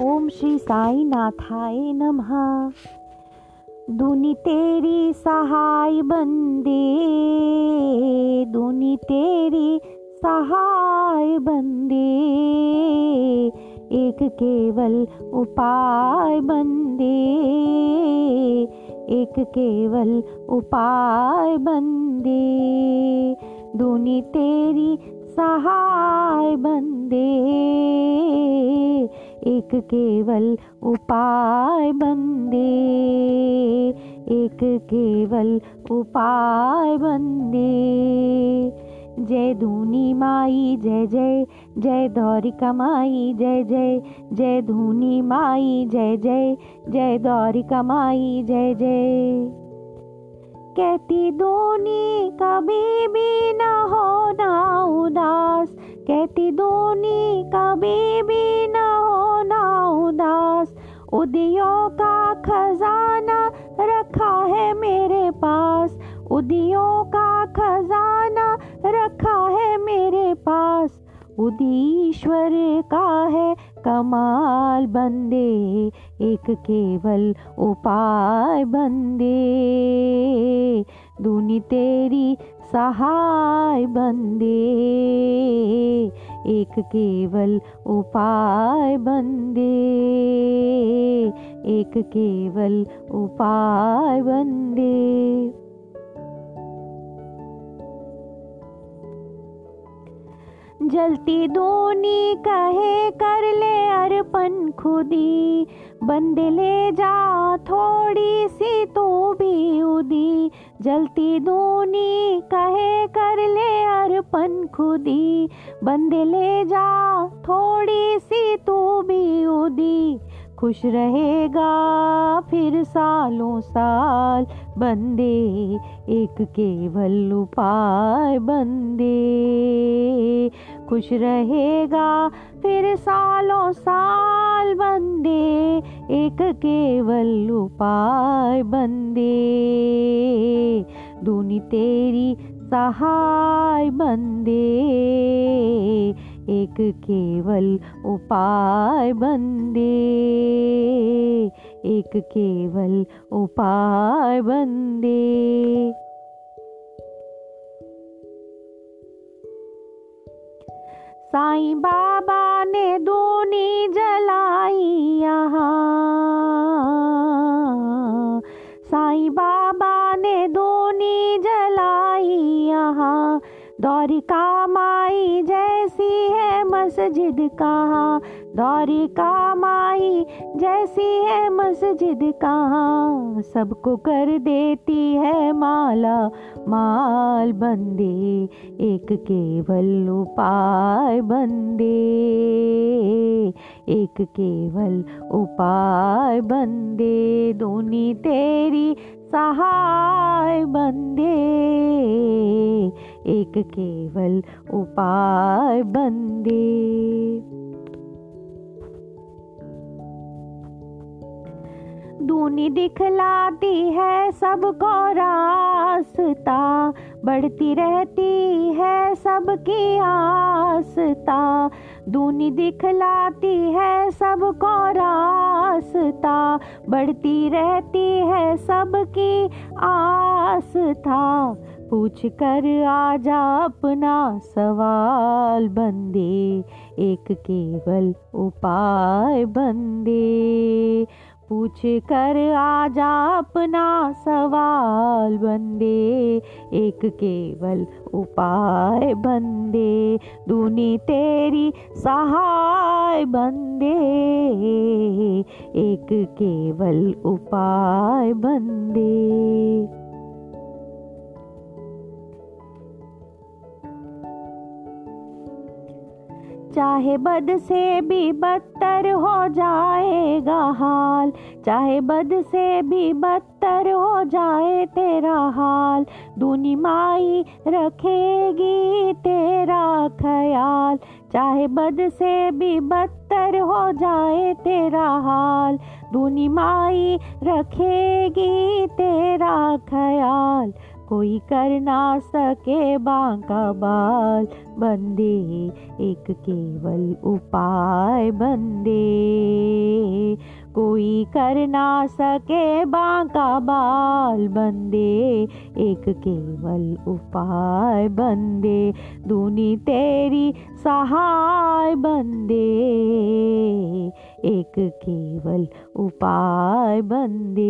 ओम श्री साई नाथाय नमः। दुनी तेरी सहाय बंदे दुनी तेरी सहाय बंदे एक केवल उपाय बंदे एक केवल उपाय बंदे दुनी तेरी सहाय बंदे एक केवल उपाय बंदे, एक केवल उपाय बंदे। जय धूनी माई, जय जय जय दौरिका माई जय जय जय धूनी माई, जय जय जय दौरिका माई जय जय। कहती दोनी कभी भी न हो ना उदास, कहती दोनी कभी भी न हो उदियों का खजाना रखा है मेरे पास। उदियों का खजाना रखा है मेरे पास। उदीश्वर का है कमाल बंदे, एक केवल उपाय बंदे। दूनी तेरी सहाय बंदे। एक केवल उपाय बंदे, एक केवल उपाय बंदे। जलती दोनी कहे, कर ले अर्पण खुदी, बंद ले जा थोड़ी सी तो भी उदी। जलती दूनी कहे कर ले अर्पण खुदी, बंद ले जा, थोड़ी सी तू भी उदी। खुश रहेगा फिर सालों साल, बंदे एक केवल उपाय बंदे। खुश रहेगा। फिर सालों साल बंदे, एक केवल उपाय बंदे। दूनी तेरी सहाय बंदे, एक केवल उपाय बंदे। एक केवल उपाय बंदे। साईं बाबा ने दूनी जलाई यहाँ। साईं बाबा ने दूनी जलाई यहाँ। दौरिका माई जैसी है मस्जिद कहाँ। दौरिका माई जैसी है मस्जिद कहाँ। सबको कर देती है माला, माल बंदे, एक केवल उपाय बंदे। एक केवल उपाय बंदे, दोनी तेरी सहाय बंदे। एक केवल उपाय बंदे। दूनी दिखलाती है सबको रास्ता, बढ़ती रहती है सबकी आस्था। दूनी दिखलाती है सबको रास्ता, बढ़ती रहती है सबकी आस्था। पूछ कर आजा अपना सवाल बंदे, एक केवल उपाय बंदे। पूछ कर आजा अपना सवाल बंदे, एक केवल उपाय बंदे, दूनी तेरी सहाय बंदे, एक केवल उपाय बंदे। चाहे बद से भी बदतर हो जाएगा हाल, चाहे बद से भी बदतर हो जाए तेरा हाल, दूनी माई रखेगी तेरा ख्याल, चाहे बद से भी बदतर हो जाए तेरा हाल, दूनी माई रखेगी तेरा ख्याल कोई कर ना सके बांका बाल बंदे, एक केवल उपाय बंदे। कोई कर ना सके बांका बाल बंदे, एक केवल उपाय बंदे। दूनी तेरी सहाय बंदे एक केवल उपाय बंदे।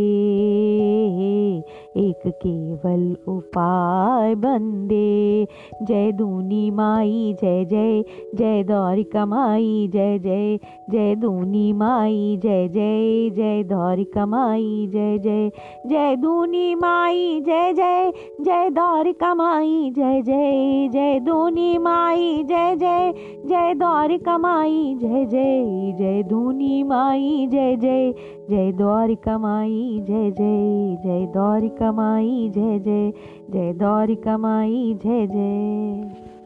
एक केवल उपाय बंदे। जय दूनी माई, जय जय जय दौर कमाई जय जय जय दूनी माई, जय जय जय दौर कमाई जय जय जय दूनी माई, जय जय जय दौर कमाई जय जय जय दूनी माई, जय जय जय दौर कमाई जय जय जय दूनी माई, जय जय। जय द्वारिका माई, जय जय। जय द्वारिका माई, जय जय। जय द्वारिका माई, जय जय।